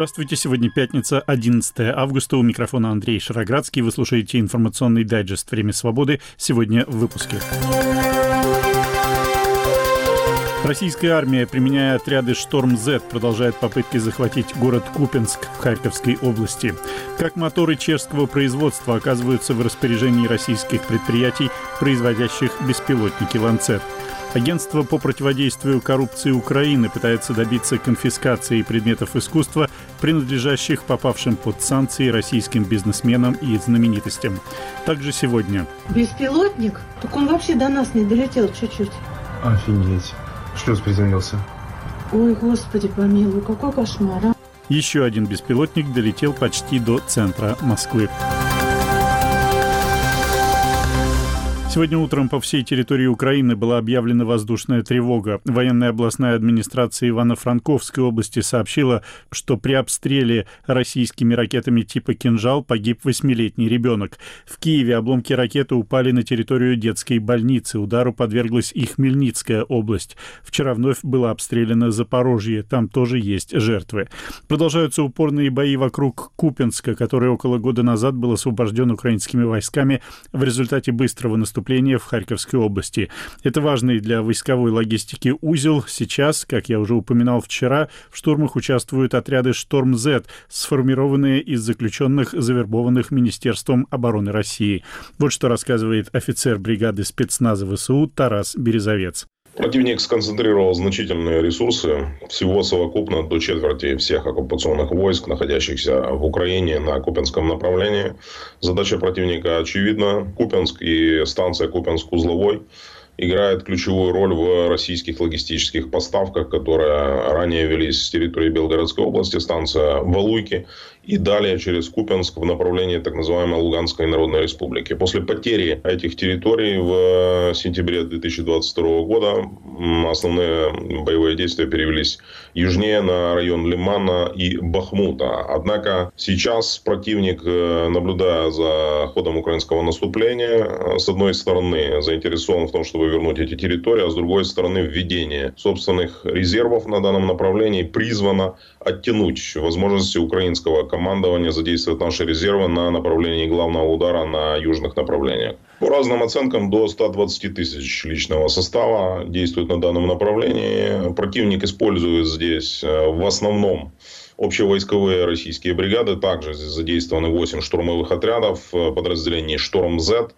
Здравствуйте, сегодня пятница, 11 августа. У микрофона Андрей Шароградский. Вы слушаете информационный дайджест «Время свободы». Сегодня в выпуске. Российская армия, применяя отряды «Шторм-З», продолжает попытки захватить город Купенск в Харьковской области. Как моторы чешского производства оказываются в распоряжении российских предприятий, производящих беспилотники «Ланцет». Агентство по противодействию коррупции Украины пытается добиться конфискации предметов искусства, принадлежащих попавшим под санкции российским бизнесменам и знаменитостям. Также сегодня. Беспилотник? Так он вообще до нас не долетел чуть-чуть. Офигеть. Шлюз приземлился. Ой, господи помилуй, какой кошмар, а? Еще один беспилотник долетел почти до центра Москвы. Сегодня утром по всей территории Украины была объявлена воздушная тревога. Военная областная администрация Ивано-Франковской области сообщила, что при обстреле российскими ракетами типа «Кинжал» погиб восьмилетний ребенок. В Киеве обломки ракеты упали на территорию детской больницы. Удару подверглась и Хмельницкая область. Вчера вновь было обстреляно Запорожье. Там тоже есть жертвы. Продолжаются упорные бои вокруг Купенска, который около года назад был освобожден украинскими войсками в результате быстрого наступления наступления в Харьковской области. Это важный для войсковой логистики узел. Сейчас, как я уже упоминал вчера, в штурмах участвуют отряды «Шторм-З», сформированные из заключенных, завербованных Министерством обороны России. Вот что рассказывает офицер бригады спецназа ВСУ Тарас Березовец. Противник сконцентрировал значительные ресурсы, всего совокупно до четверти всех оккупационных войск, находящихся в Украине на Купенском направлении. Задача противника очевидна. Купенск и станция Купенск-Узловой играет ключевую роль в российских логистических поставках, которые ранее велись с территории Белгородской области, станция Валуйки, и далее через Купенск в направлении так называемой Луганской Народной Республики. После потери этих территорий в сентябре 2022 года основные боевые действия перевелись южнее на район Лимана и Бахмута. Однако сейчас противник, э, наблюдая за ходом украинского наступления, с одной стороны заинтересован в том, чтобы вернуть эти территории, а с другой стороны введение собственных резервов на данном направлении призвано оттянуть возможности украинского командования задействовать наши резервы на направлении главного удара на южных направлениях. По разным оценкам, до 120 тысяч личного состава действует на данном направлении. Противник использует здесь э, в основном общевойсковые российские бригады. Также здесь задействованы 8 штурмовых отрядов э, подразделений «Шторм-З»,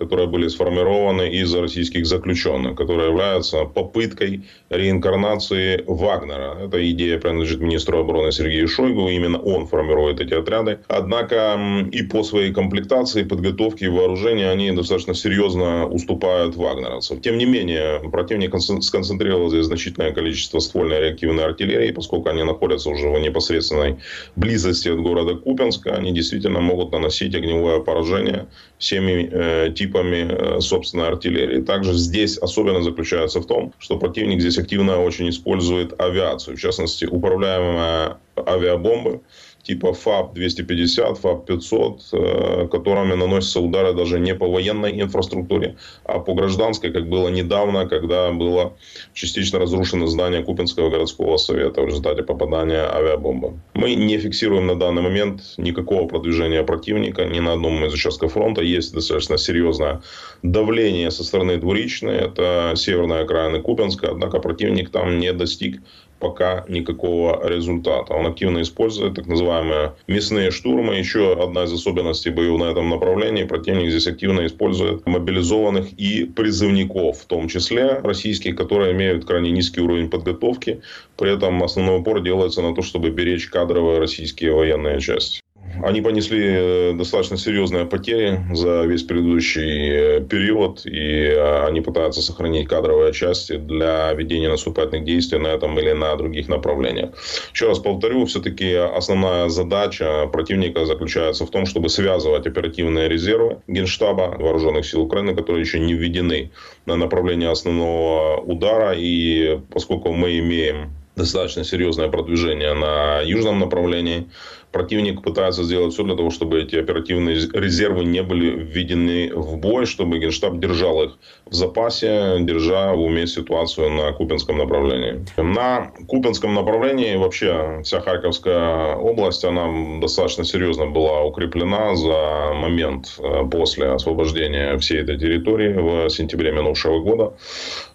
которые были сформированы из российских заключенных, которые являются попыткой реинкарнации Вагнера. Эта идея принадлежит министру обороны Сергею Шойгу, именно он формирует эти отряды. Однако и по своей комплектации, подготовке и вооружению они достаточно серьезно уступают вагнеровцам. Тем не менее, противник сконцентрировал здесь значительное количество ствольной реактивной артиллерии, поскольку они находятся уже в непосредственной близости от города Купенска, они действительно могут наносить огневое поражение всеми э, типами э, собственной артиллерии. Также здесь особенно заключается в том, что противник здесь активно очень использует авиацию, в частности, управляемые авиабомбы типа ФАП-250, ФАП-500, э, которыми наносятся удары даже не по военной инфраструктуре, а по гражданской, как было недавно, когда было частично разрушено здание Купинского городского совета в результате попадания авиабомбы. Мы не фиксируем на данный момент никакого продвижения противника ни на одном из участков фронта. Есть достаточно серьезное давление со стороны двуричной, это северная окраина Купинска, однако противник там не достиг пока никакого результата. Он активно использует так называемые мясные штурмы. Еще одна из особенностей боев на этом направлении. Противник здесь активно использует мобилизованных и призывников, в том числе российских, которые имеют крайне низкий уровень подготовки. При этом основной упор делается на то, чтобы беречь кадровые российские военные части. Они понесли э, достаточно серьезные потери за весь предыдущий э, период, и э, они пытаются сохранить кадровые части для ведения наступательных действий на этом или на других направлениях. Еще раз повторю, все-таки основная задача противника заключается в том, чтобы связывать оперативные резервы Генштаба Вооруженных сил Украины, которые еще не введены на направление основного удара, и поскольку мы имеем достаточно серьезное продвижение на южном направлении. Противник пытается сделать все для того, чтобы эти оперативные резервы не были введены в бой, чтобы Генштаб держал их в запасе, держа в уме ситуацию на Купинском направлении. На Купинском направлении вообще вся Харьковская область, она достаточно серьезно была укреплена за момент э, после освобождения всей этой территории в сентябре минувшего года.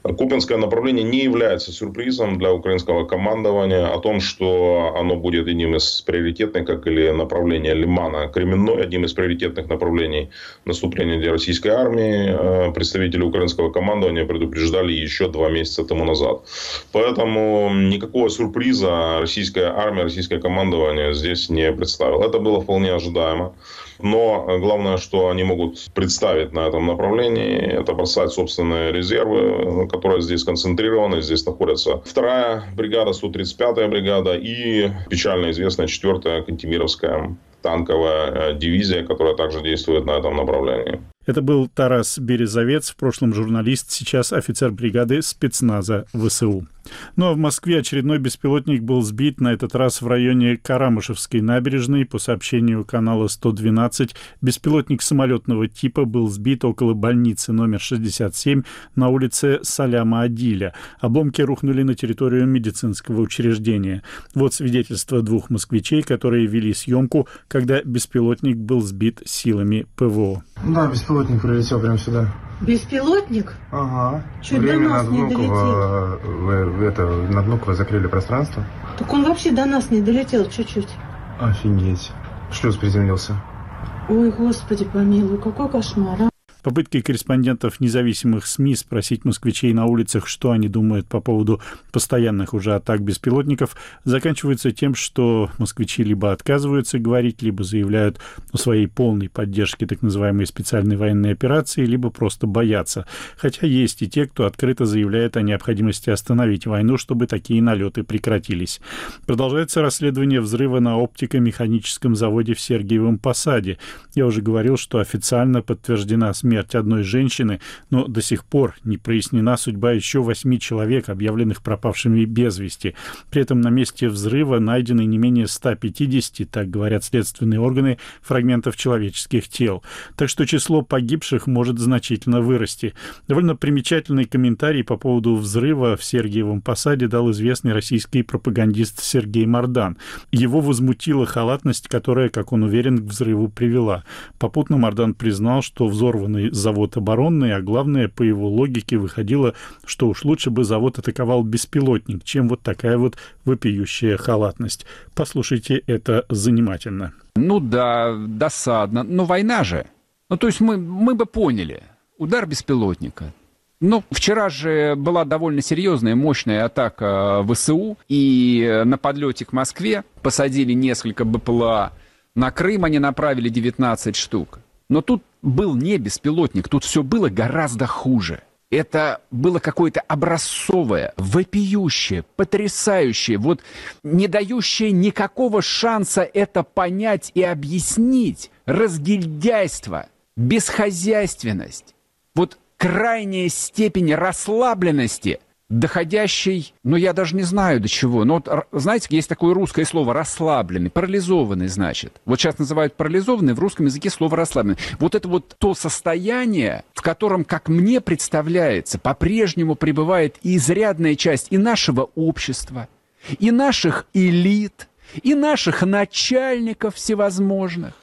Купинское направление не является сюрпризом для украинского командования о том, что оно будет одним из приоритетных, как или направление Лимана Кременной, одним из приоритетных направлений наступления для российской армии. Э, представители украинского командования предупреждали еще два месяца тому назад. Поэтому никакого сюрприза российская армия, российское командование здесь не представило. Это было вполне ожидаемо. Но главное, что они могут представить на этом направлении, это бросать собственные резервы, которые здесь концентрированы. Здесь находится вторая бригада, 135-я бригада и печально известная 4-я Кантемировская танковая э, дивизия, которая также действует на этом направлении. Это был Тарас Березовец, в прошлом журналист, сейчас офицер бригады спецназа ВСУ. Ну а в Москве очередной беспилотник был сбит, на этот раз в районе Карамышевской набережной. По сообщению канала 112, беспилотник самолетного типа был сбит около больницы номер 67 на улице Саляма Адиля. Обломки рухнули на территорию медицинского учреждения. Вот свидетельство двух москвичей, которые вели съемку, когда беспилотник был сбит силами ПВО. Да, беспилотник прилетел прямо сюда. Беспилотник? Ага. Чуть до нас не. Внуково, в, это, над Внуково закрыли пространство. Так он вообще до нас не долетел чуть-чуть. Офигеть. Шлюз приземлился. Ой, господи помилуй, какой кошмар, а? Попытки корреспондентов независимых СМИ спросить москвичей на улицах, что они думают по поводу постоянных уже атак беспилотников, заканчиваются тем, что москвичи либо отказываются говорить, либо заявляют о своей полной поддержке так называемой специальной военной операции, либо просто боятся. Хотя есть и те, кто открыто заявляет о необходимости остановить войну, чтобы такие налеты прекратились. Продолжается расследование взрыва на оптико-механическом заводе в Сергиевом Посаде. Я уже говорил, что официально подтверждена смерть смерть одной женщины, но до сих пор не прояснена судьба еще восьми человек, объявленных пропавшими без вести. При этом на месте взрыва найдены не менее 150, так говорят следственные органы, фрагментов человеческих тел. Так что число погибших может значительно вырасти. Довольно примечательный комментарий по поводу взрыва в Сергиевом посаде дал известный российский пропагандист Сергей Мардан. Его возмутила халатность, которая, как он уверен, к взрыву привела. Попутно Мардан признал, что завод оборонный, а главное, по его логике выходило, что уж лучше бы завод атаковал беспилотник, чем вот такая вот вопиющая халатность. Послушайте, это занимательно. Ну да, досадно, но война же. Ну то есть мы, мы бы поняли, удар беспилотника, ну, вчера же была довольно серьезная, мощная атака ВСУ, и на подлете к Москве посадили несколько БПЛА. На Крым они направили 19 штук. Но тут был не беспилотник, тут все было гораздо хуже. Это было какое-то образцовое, вопиющее, потрясающее, вот не дающее никакого шанса это понять и объяснить. Разгильдяйство, бесхозяйственность, вот крайняя степень расслабленности доходящий, ну, я даже не знаю до чего, но вот, знаете, есть такое русское слово «расслабленный», «парализованный», значит. Вот сейчас называют парализованный, в русском языке слово «расслабленный». Вот это вот то состояние, в котором, как мне представляется, по-прежнему пребывает и изрядная часть и нашего общества, и наших элит, и наших начальников всевозможных.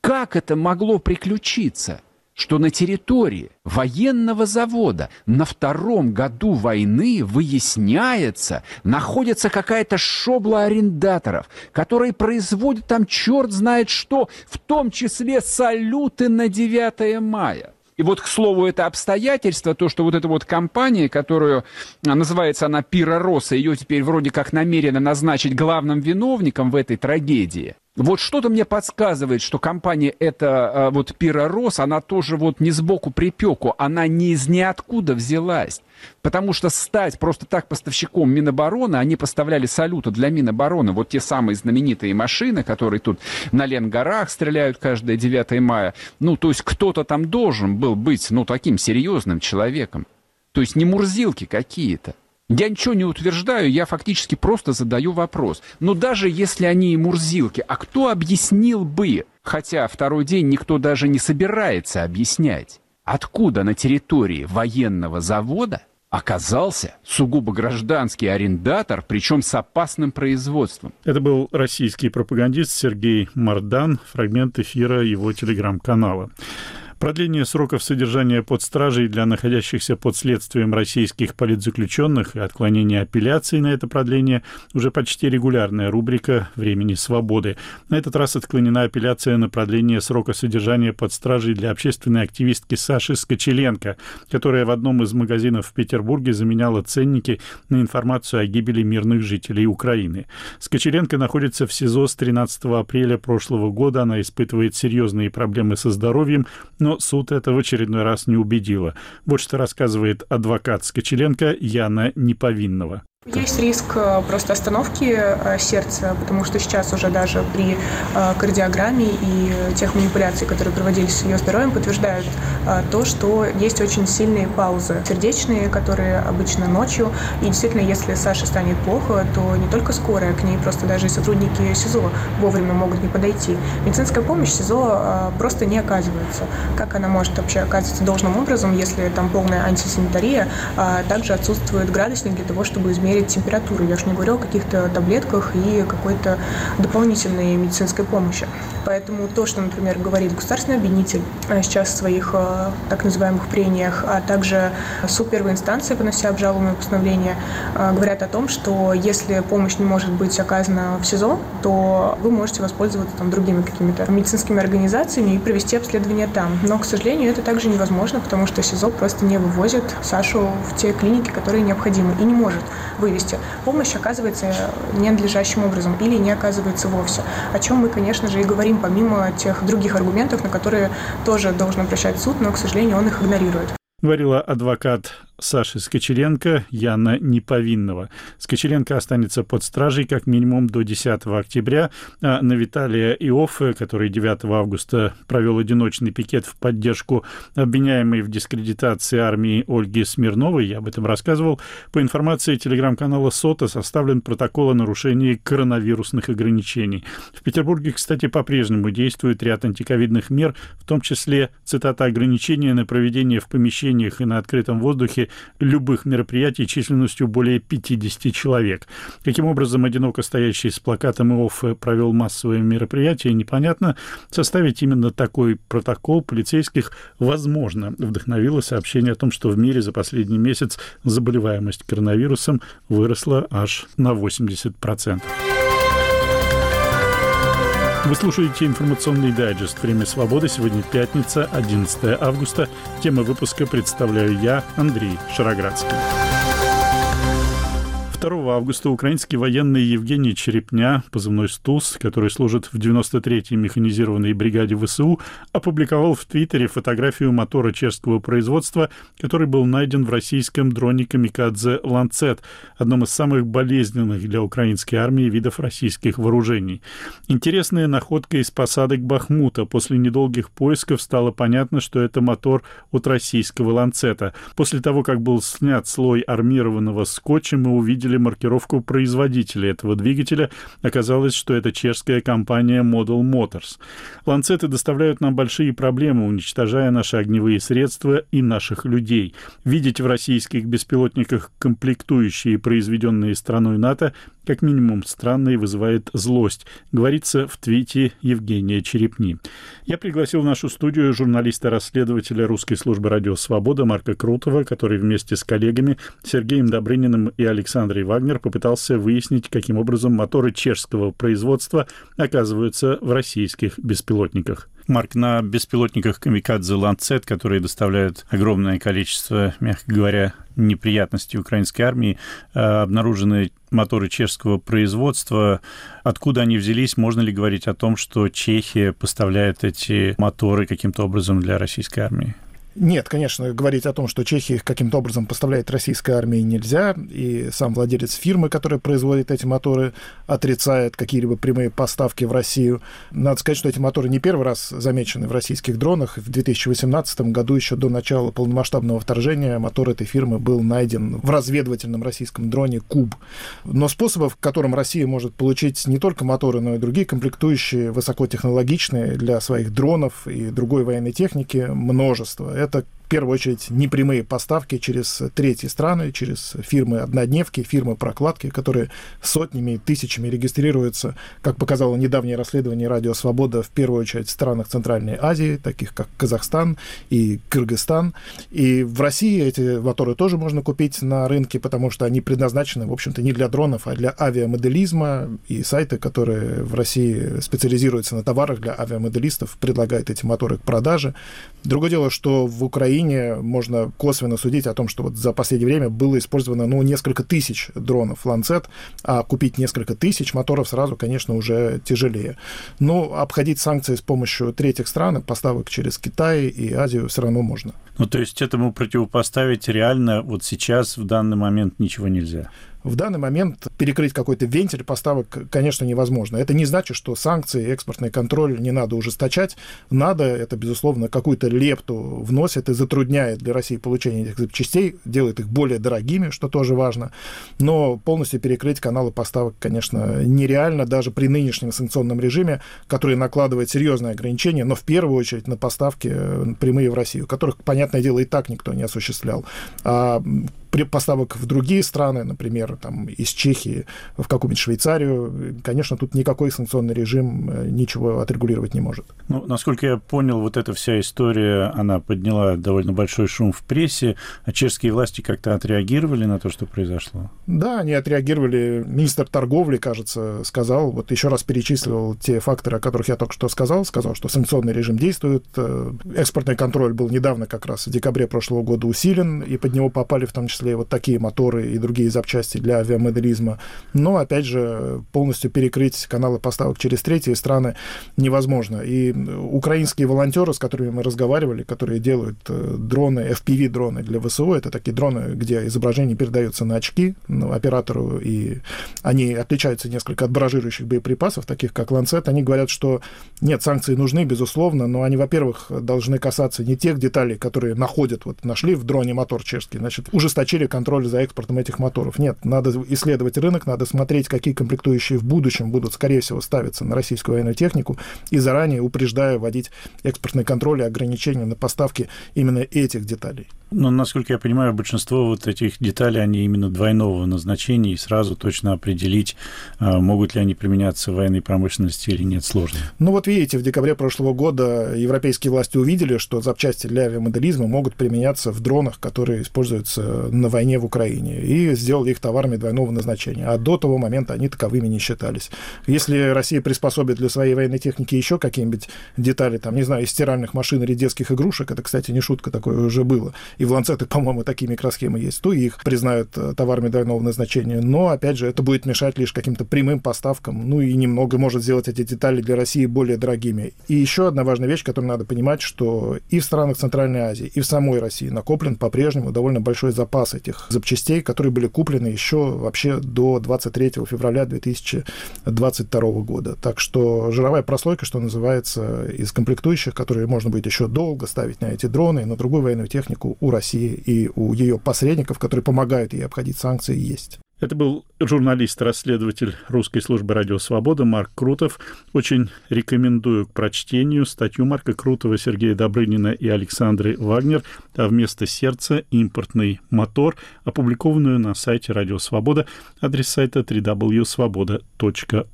Как это могло приключиться – что на территории военного завода на втором году войны выясняется, находится какая-то шобла арендаторов, которые производят там черт знает что, в том числе салюты на 9 мая. И вот, к слову, это обстоятельство, то, что вот эта вот компания, которую а, называется она Пира Роса, ее теперь вроде как намерено назначить главным виновником в этой трагедии, вот что-то мне подсказывает, что компания эта, а, вот Пира Рос, она тоже вот не сбоку припеку, она не из ниоткуда взялась. Потому что стать просто так поставщиком Минобороны, они поставляли салюты для Минобороны, вот те самые знаменитые машины, которые тут на Ленгорах стреляют каждое 9 мая. Ну, то есть кто-то там должен был быть, ну, таким серьезным человеком. То есть не мурзилки какие-то. Я ничего не утверждаю, я фактически просто задаю вопрос. Но даже если они и мурзилки, а кто объяснил бы, хотя второй день никто даже не собирается объяснять, откуда на территории военного завода оказался сугубо гражданский арендатор, причем с опасным производством. Это был российский пропагандист Сергей Мардан, фрагмент эфира его телеграм-канала. Продление сроков содержания под стражей для находящихся под следствием российских политзаключенных и отклонение апелляции на это продление уже почти регулярная рубрика «Времени свободы». На этот раз отклонена апелляция на продление срока содержания под стражей для общественной активистки Саши Скочеленко, которая в одном из магазинов в Петербурге заменяла ценники на информацию о гибели мирных жителей Украины. Скочеленко находится в СИЗО с 13 апреля прошлого года. Она испытывает серьезные проблемы со здоровьем, но суд это в очередной раз не убедило. Вот что рассказывает адвокат Скочеленко Яна Неповинного. Есть риск э, просто остановки э, сердца, потому что сейчас уже даже при э, кардиограмме и тех манипуляций, которые проводились с ее здоровьем, подтверждают то, что есть очень сильные паузы сердечные, которые обычно ночью. И действительно, если Саше станет плохо, то не только скорая, к ней просто даже и сотрудники СИЗО вовремя могут не подойти. Медицинская помощь СИЗО просто не оказывается. Как она может вообще оказываться должным образом, если там полная антисанитария, а также отсутствует градусник для того, чтобы измерить мерить температуру. Я же не говорю о каких-то таблетках и какой-то дополнительной медицинской помощи. Поэтому то, что, например, говорит государственный обвинитель э, сейчас в своих э, так называемых прениях, а также суд первой инстанции, вынося обжалуемое постановление, э, говорят о том, что если помощь не может быть оказана в СИЗО, то вы можете воспользоваться там другими какими-то медицинскими организациями и провести обследование там. Но, к сожалению, это также невозможно, потому что СИЗО просто не вывозит Сашу в те клиники, которые необходимы, и не может вывести. Помощь оказывается ненадлежащим образом или не оказывается вовсе. О чем мы, конечно же, и говорим помимо тех других аргументов, на которые тоже должен обращать суд, но, к сожалению, он их игнорирует. Говорила адвокат Саши Скочеленко Яна Неповинного. Скочеленко останется под стражей как минимум до 10 октября, а на Виталия Иоффе, который 9 августа провел одиночный пикет в поддержку обвиняемой в дискредитации армии Ольги Смирновой, я об этом рассказывал, по информации телеграм-канала СОТа составлен протокол о нарушении коронавирусных ограничений. В Петербурге, кстати, по-прежнему действует ряд антиковидных мер, в том числе, цитата, ограничения на проведение в помещениях и на открытом воздухе любых мероприятий численностью более 50 человек. Каким образом одиноко стоящий с плакатом ИОФ провел массовое мероприятие, непонятно. Составить именно такой протокол полицейских возможно. Вдохновило сообщение о том, что в мире за последний месяц заболеваемость коронавирусом выросла аж на 80%. Вы слушаете информационный дайджест «Время свободы». Сегодня пятница, 11 августа. Тема выпуска представляю я, Андрей Шароградский. 2 августа украинский военный Евгений Черепня, позывной «Стус», который служит в 93-й механизированной бригаде ВСУ, опубликовал в Твиттере фотографию мотора чешского производства, который был найден в российском дроне «Камикадзе Ланцет», одном из самых болезненных для украинской армии видов российских вооружений. Интересная находка из посадок Бахмута. После недолгих поисков стало понятно, что это мотор от российского «Ланцета». После того, как был снят слой армированного скотча, мы увидели увидели маркировку производителя этого двигателя. Оказалось, что это чешская компания Model Motors. Ланцеты доставляют нам большие проблемы, уничтожая наши огневые средства и наших людей. Видеть в российских беспилотниках комплектующие, произведенные страной НАТО, как минимум странно и вызывает злость, говорится в твите Евгения Черепни. Я пригласил в нашу студию журналиста-расследователя русской службы «Радио Свобода» Марка Крутова, который вместе с коллегами Сергеем Добрыниным и Александрой Вагнер попытался выяснить, каким образом моторы чешского производства оказываются в российских беспилотниках. Марк, на беспилотниках «Камикадзе Ланцет», которые доставляют огромное количество, мягко говоря, неприятностей украинской армии, э, обнаружены моторы чешского производства. Откуда они взялись? Можно ли говорить о том, что Чехия поставляет эти моторы каким-то образом для российской армии? Нет, конечно, говорить о том, что Чехия их каким-то образом поставляет российской армии нельзя, и сам владелец фирмы, которая производит эти моторы, отрицает какие-либо прямые поставки в Россию. Надо сказать, что эти моторы не первый раз замечены в российских дронах. В 2018 году, еще до начала полномасштабного вторжения, мотор этой фирмы был найден в разведывательном российском дроне «Куб». Но способов, которым Россия может получить не только моторы, но и другие комплектующие, высокотехнологичные для своих дронов и другой военной техники, множество это первую очередь непрямые поставки через третьи страны, через фирмы-однодневки, фирмы-прокладки, которые сотнями и тысячами регистрируются, как показало недавнее расследование «Радио Свобода», в первую очередь в странах Центральной Азии, таких как Казахстан и Кыргызстан. И в России эти моторы тоже можно купить на рынке, потому что они предназначены, в общем-то, не для дронов, а для авиамоделизма. И сайты, которые в России специализируются на товарах для авиамоделистов, предлагают эти моторы к продаже. Другое дело, что в Украине Украине можно косвенно судить о том, что вот за последнее время было использовано ну, несколько тысяч дронов Lancet, а купить несколько тысяч моторов сразу, конечно, уже тяжелее. Но обходить санкции с помощью третьих стран, поставок через Китай и Азию все равно можно. Ну, то есть этому противопоставить реально вот сейчас, в данный момент ничего нельзя? В данный момент перекрыть какой-то вентиль поставок, конечно, невозможно. Это не значит, что санкции, экспортный контроль не надо ужесточать. Надо, это, безусловно, какую-то лепту вносит и затрудняет для России получение этих запчастей, делает их более дорогими, что тоже важно. Но полностью перекрыть каналы поставок, конечно, нереально, даже при нынешнем санкционном режиме, который накладывает серьезные ограничения, но в первую очередь на поставки э, прямые в Россию, которых, понятное дело, и так никто не осуществлял. А поставок в другие страны, например, там, из Чехии в какую-нибудь Швейцарию, конечно, тут никакой санкционный режим э, ничего отрегулировать не может. Ну, насколько я понял, вот эта вся история, она подняла довольно большой шум в прессе, а чешские власти как-то отреагировали на то, что произошло? Да, они отреагировали. Министр торговли, кажется, сказал, вот еще раз перечислил те факторы, о которых я только что сказал, сказал, что санкционный режим действует, э, экспортный контроль был недавно как раз в декабре прошлого года усилен, и под него попали в том числе числе вот такие моторы и другие запчасти для авиамоделизма. Но, опять же, полностью перекрыть каналы поставок через третьи страны невозможно. И украинские волонтеры, с которыми мы разговаривали, которые делают э, дроны, FPV-дроны для ВСУ, это такие дроны, где изображение передается на очки ну, оператору, и они отличаются несколько от баражирующих боеприпасов, таких как Lancet. Они говорят, что нет, санкции нужны, безусловно, но они, во-первых, должны касаться не тех деталей, которые находят, вот нашли в дроне мотор чешский, значит, ужесточили контроль за экспортом этих моторов. Нет, надо исследовать рынок, надо смотреть, какие комплектующие в будущем будут, скорее всего, ставиться на российскую военную технику, и заранее упреждая вводить экспортный контроль и ограничения на поставки именно этих деталей. Но, насколько я понимаю, большинство вот этих деталей, они именно двойного назначения, и сразу точно определить, а, могут ли они применяться в военной промышленности или нет, сложно. Ну вот видите, в декабре прошлого года европейские власти увидели, что запчасти для авиамоделизма могут применяться в дронах, которые используются на войне в Украине, и сделали их товарами двойного назначения. А до того момента они таковыми не считались. Если Россия приспособит для своей военной техники еще какие-нибудь детали, там, не знаю, из стиральных машин или детских игрушек, это, кстати, не шутка, такое уже было, и в ланцетах, по-моему, такие микросхемы есть, то их признают э, товарами двойного назначения. Но, опять же, это будет мешать лишь каким-то прямым поставкам, ну и немного может сделать эти детали для России более дорогими. И еще одна важная вещь, которую надо понимать, что и в странах Центральной Азии, и в самой России накоплен по-прежнему довольно большой запас запас этих запчастей, которые были куплены еще вообще до 23 февраля 2022 года. Так что жировая прослойка, что называется, из комплектующих, которые можно будет еще долго ставить на эти дроны и на другую военную технику у России и у ее посредников, которые помогают ей обходить санкции, есть. Это был журналист-расследователь русской службы «Радио Свобода» Марк Крутов. Очень рекомендую к прочтению статью Марка Крутова, Сергея Добрынина и Александры Вагнер «А вместо сердца импортный мотор», опубликованную на сайте «Радио Свобода», адрес сайта www.svoboda.org.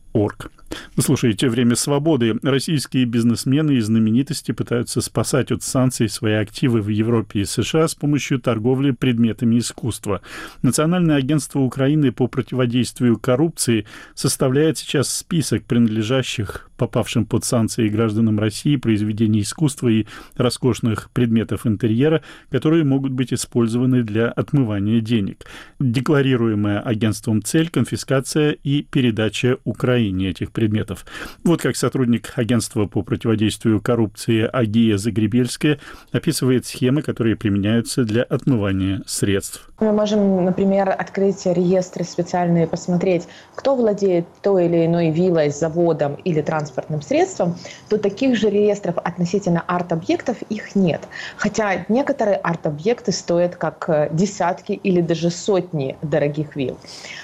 Вы слушаете «Время свободы». Российские бизнесмены и знаменитости пытаются спасать от санкций свои активы в Европе и США с помощью торговли предметами искусства. Национальное агентство Украины по противодействию коррупции составляет сейчас список принадлежащих попавшим под санкции гражданам России произведений искусства и роскошных предметов интерьера, которые могут быть использованы для отмывания денег. Декларируемая агентством цель – конфискация и передача Украине. этих предметов. Вот как сотрудник агентства по противодействию коррупции Агия Загребельская описывает схемы, которые применяются для отмывания средств. Мы можем, например, открыть реестры специальные, посмотреть, кто владеет той или иной виллой, заводом или транспортным средством, то таких же реестров относительно арт-объектов их нет. Хотя некоторые арт-объекты стоят как э, десятки или даже сотни дорогих вилл.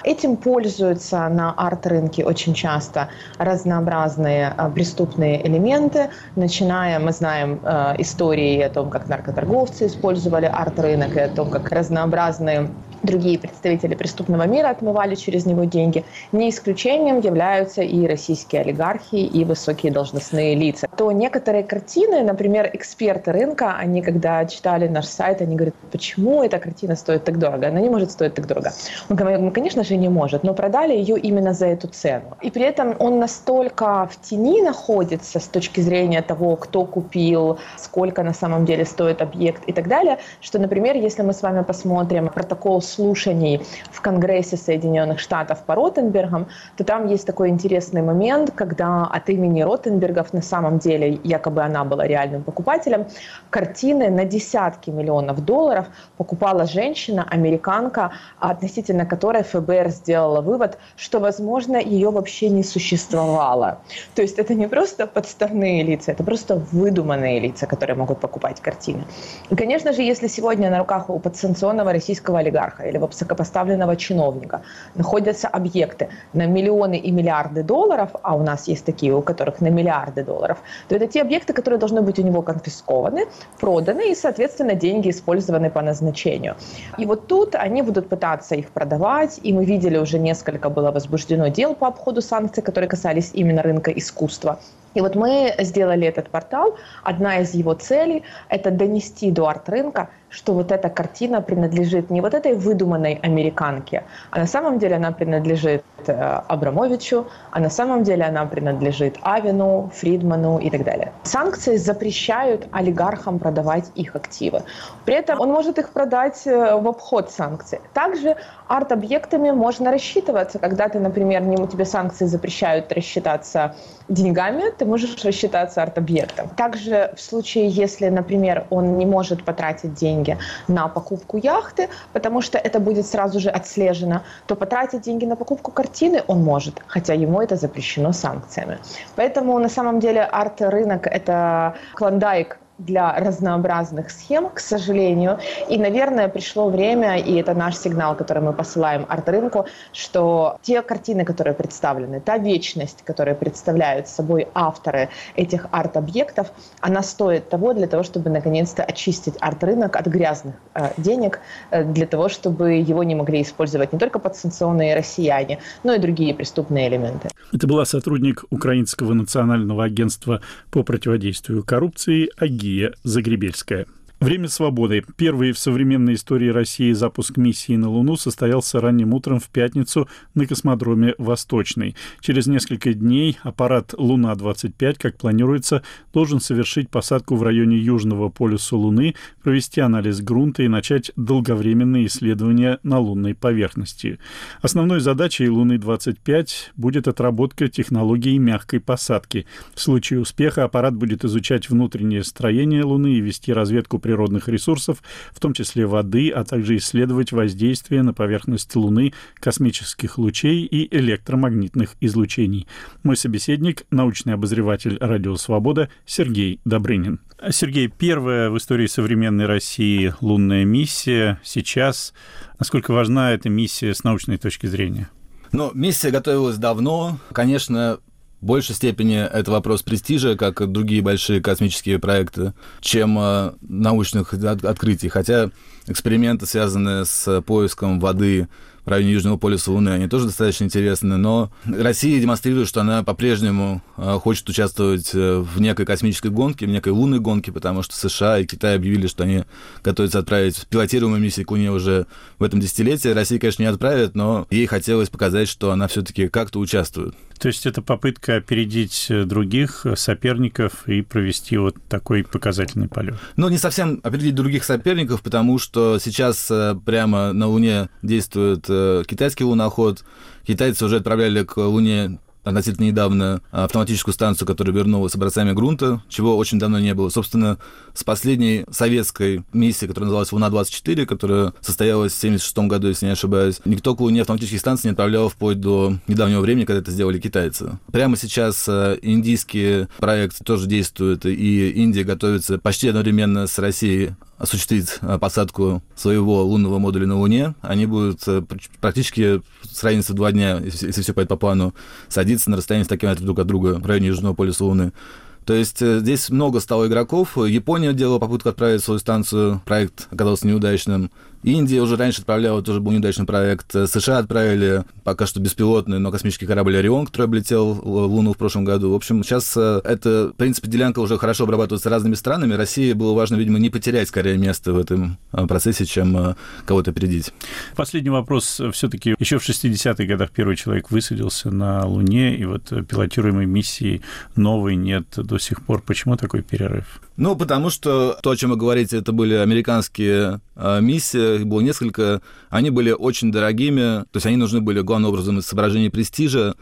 Этим пользуются на арт-рынке очень часто разнообразные э, преступные элементы, начиная, мы знаем э, истории о том, как наркоторговцы использовали арт-рынок и о том, как разнообразные разные другие представители преступного мира отмывали через него деньги. Не исключением являются и российские олигархи, и высокие должностные лица. То некоторые картины, например, эксперты рынка, они когда читали наш сайт, они говорят, почему эта картина стоит так дорого? Она не может стоить так дорого. Мы говорим, ну, конечно же, не может, но продали ее именно за эту цену. И при этом он настолько в тени находится с точки зрения того, кто купил, сколько на самом деле стоит объект и так далее, что, например, если мы с вами посмотрим протокол слушаний в Конгрессе Соединенных Штатов по Ротенбергам, то там есть такой интересный момент, когда от имени Ротенбергов на самом деле, якобы она была реальным покупателем, картины на десятки миллионов долларов покупала женщина, американка, относительно которой ФБР сделала вывод, что, возможно, ее вообще не существовало. То есть это не просто подставные лица, это просто выдуманные лица, которые могут покупать картины. И, конечно же, если сегодня на руках у подсанкционного российского олигарха или высокопоставленного чиновника находятся объекты на миллионы и миллиарды долларов, а у нас есть такие, у которых на миллиарды долларов, то это те объекты, которые должны быть у него конфискованы, проданы и, соответственно, деньги использованы по назначению. И вот тут они будут пытаться их продавать, и мы видели уже несколько было возбуждено дел по обходу санкций, которые касались именно рынка искусства. И вот мы сделали этот портал. Одна из его целей – это донести до арт-рынка, что вот эта картина принадлежит не вот этой выдуманной американке, а на самом деле она принадлежит э, Абрамовичу, а на самом деле она принадлежит Авину, Фридману и так далее. Санкции запрещают олигархам продавать их активы. При этом он может их продать э, в обход санкций. Также арт-объектами можно рассчитываться. Когда ты, например, не, тебе санкции запрещают рассчитаться деньгами, ты можешь рассчитаться арт-объектом. Также в случае, если, например, он не может потратить деньги на покупку яхты, потому что это будет сразу же отслежено, то потратить деньги на покупку картины он может, хотя ему это запрещено санкциями. Поэтому на самом деле арт-рынок — это клондайк для разнообразных схем, к сожалению. И, наверное, пришло время, и это наш сигнал, который мы посылаем арт-рынку, что те картины, которые представлены, та вечность, которую представляют собой авторы этих арт-объектов, она стоит того для того, чтобы наконец-то очистить арт-рынок от грязных э, денег, э, для того, чтобы его не могли использовать не только подсанкционные россияне, но и другие преступные элементы. Это была сотрудник Украинского национального агентства по противодействию коррупции Аги Гия Загребельская. Время свободы. Первый в современной истории России запуск миссии на Луну состоялся ранним утром в пятницу на космодроме «Восточный». Через несколько дней аппарат «Луна-25», как планируется, должен совершить посадку в районе Южного полюса Луны, провести анализ грунта и начать долговременные исследования на лунной поверхности. Основной задачей Луны-25 будет отработка технологии мягкой посадки. В случае успеха аппарат будет изучать внутреннее строение Луны и вести разведку природных ресурсов, в том числе воды, а также исследовать воздействие на поверхность Луны космических лучей и электромагнитных излучений. Мой собеседник – научный обозреватель «Радио Свобода» Сергей Добрынин. Сергей, первая в истории современной России лунная миссия. Сейчас насколько важна эта миссия с научной точки зрения? Ну, миссия готовилась давно. Конечно, большей степени это вопрос престижа, как другие большие космические проекты, чем э, научных открытий. Хотя эксперименты, связанные с поиском воды в районе Южного полюса Луны, они тоже достаточно интересны, но Россия демонстрирует, что она по-прежнему э, хочет участвовать э, в некой космической гонке, в некой лунной гонке, потому что США и Китай объявили, что они готовятся отправить пилотируемую миссию к Луне уже в этом десятилетии. Россия, конечно, не отправит, но ей хотелось показать, что она все-таки как-то участвует. То есть это попытка опередить э, других соперников и провести вот такой показательный полет? Ну, не совсем опередить других соперников, потому что сейчас прямо на Луне действует китайский луноход. Китайцы уже отправляли к Луне относительно недавно автоматическую станцию, которая вернулась с образцами грунта, чего очень давно не было. Собственно, с последней советской миссии, которая называлась «Луна-24», которая состоялась в 1976 году, если не ошибаюсь, никто к Луне автоматических станций не отправлял вплоть до недавнего времени, когда это сделали китайцы. Прямо сейчас э, индийский проект тоже действует, и Индия готовится почти одновременно с Россией осуществить э, посадку своего лунного модуля на Луне, они будут э, практически с разницей в два дня, если, если все пойдет по плану, садиться на расстоянии 100 километров друг от друга в районе Южного полюса Луны. То есть э, здесь много стало игроков. Япония делала попытку отправить свою станцию. Проект оказался неудачным. Индия уже раньше отправляла, тоже был неудачный проект. США отправили пока что беспилотный, но космический корабль «Орион», который облетел Луну в прошлом году. В общем, сейчас э, это, в принципе, делянка уже хорошо обрабатывается разными странами. России было важно, видимо, не потерять, скорее, место в этом э, процессе, чем э, кого-то опередить. Последний вопрос. все таки еще в 60-х годах первый человек высадился на Луне, и вот пилотируемой миссии новой нет до сих пор. Почему такой перерыв? Ну, потому что то, о чем вы говорите, это были американские э, миссии, их было несколько, они были очень дорогими, то есть они нужны были главным образом из соображений престижа,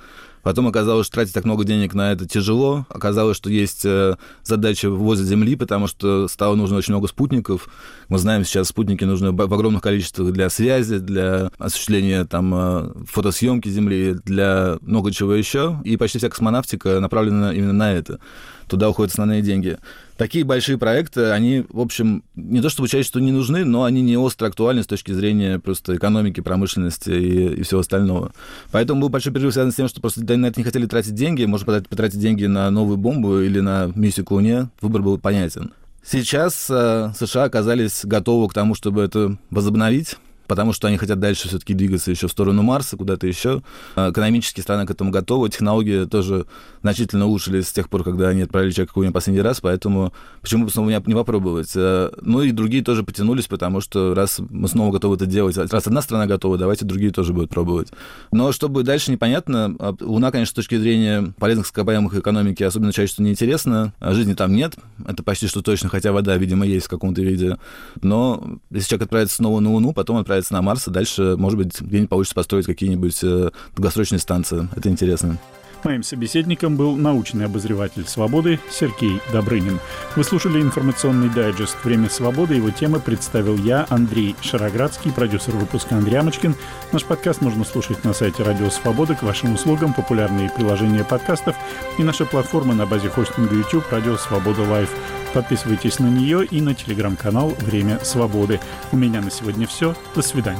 Потом оказалось, что тратить так много денег на это тяжело. Оказалось, что есть э, задача ввоза Земли, потому что стало нужно очень много спутников. Мы знаем, сейчас спутники нужны в огромных количествах для связи, для осуществления там, э, фотосъемки Земли, для много чего еще. И почти вся космонавтика направлена именно на это. Туда уходят основные деньги такие большие проекты, они, в общем, не то чтобы человечеству не нужны, но они не остро актуальны с точки зрения просто экономики, промышленности и, и всего остального. Поэтому был большой перерыв связан с тем, что просто на это не хотели тратить деньги, можно потратить деньги на новую бомбу или на миссию к Луне, выбор был понятен. Сейчас э, США оказались готовы к тому, чтобы это возобновить потому что они хотят дальше все-таки двигаться еще в сторону Марса, куда-то еще. А, экономически страны к этому готовы, технологии тоже значительно улучшились с тех пор, когда они отправили человека в последний раз, поэтому почему бы снова не, попробовать? А, ну и другие тоже потянулись, потому что раз мы снова готовы это делать, раз одна страна готова, давайте другие тоже будут пробовать. Но чтобы дальше непонятно, а, Луна, конечно, с точки зрения полезных ископаемых экономики особенно человечеству неинтересна, жизни там нет, это почти что точно, хотя вода, видимо, есть в каком-то виде. Но если человек отправится снова на Луну, потом отправится отправиться на Марс, и дальше, может быть, где-нибудь получится построить какие-нибудь э, долгосрочные станции. Это интересно. Моим собеседником был научный обозреватель «Свободы» Сергей Добрынин. Вы слушали информационный дайджест «Время свободы». Его темы представил я, Андрей Шароградский, продюсер выпуска Андрей Амочкин. Наш подкаст можно слушать на сайте «Радио Свобода» к вашим услугам, популярные приложения подкастов и наша платформа на базе хостинга YouTube «Радио Свобода Лайв». Подписывайтесь на нее и на телеграм-канал «Время свободы». У меня на сегодня все. До свидания.